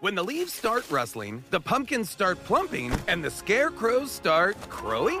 When the leaves start rustling, the pumpkins start plumping, and the scarecrows start crowing,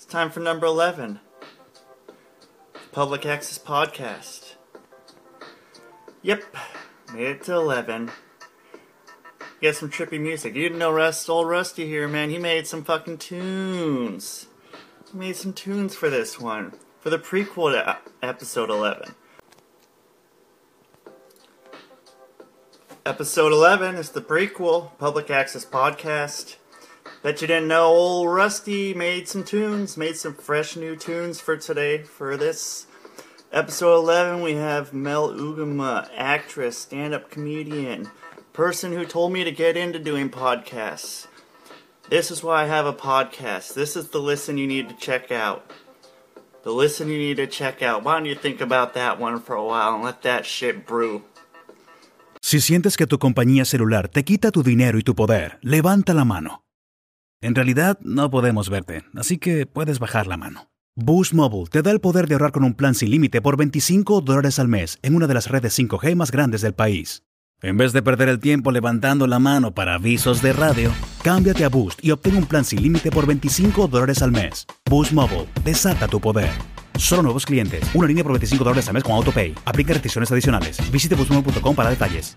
It's time for number 11 Public Access Podcast. Yep, made it to 11. Get some trippy music. You didn't know Rust, old Rusty here, man. He made some fucking tunes. He made some tunes for this one, for the prequel to episode 11. Episode 11 is the prequel, Public Access Podcast. Bet you didn't know old Rusty made some tunes, made some fresh new tunes for today. For this episode 11, we have Mel Ugama, actress, stand up comedian, person who told me to get into doing podcasts. This is why I have a podcast. This is the listen you need to check out. The listen you need to check out. Why don't you think about that one for a while and let that shit brew? Si sientes que tu compañía celular te quita tu dinero y tu poder, levanta la mano. En realidad, no podemos verte, así que puedes bajar la mano. Boost Mobile te da el poder de ahorrar con un plan sin límite por 25 dólares al mes en una de las redes 5G más grandes del país. En vez de perder el tiempo levantando la mano para avisos de radio, cámbiate a Boost y obtén un plan sin límite por 25 dólares al mes. Boost Mobile, desata tu poder. Solo nuevos clientes. Una línea por 25 dólares al mes con AutoPay. Aplica restricciones adicionales. Visite boostmobile.com para detalles.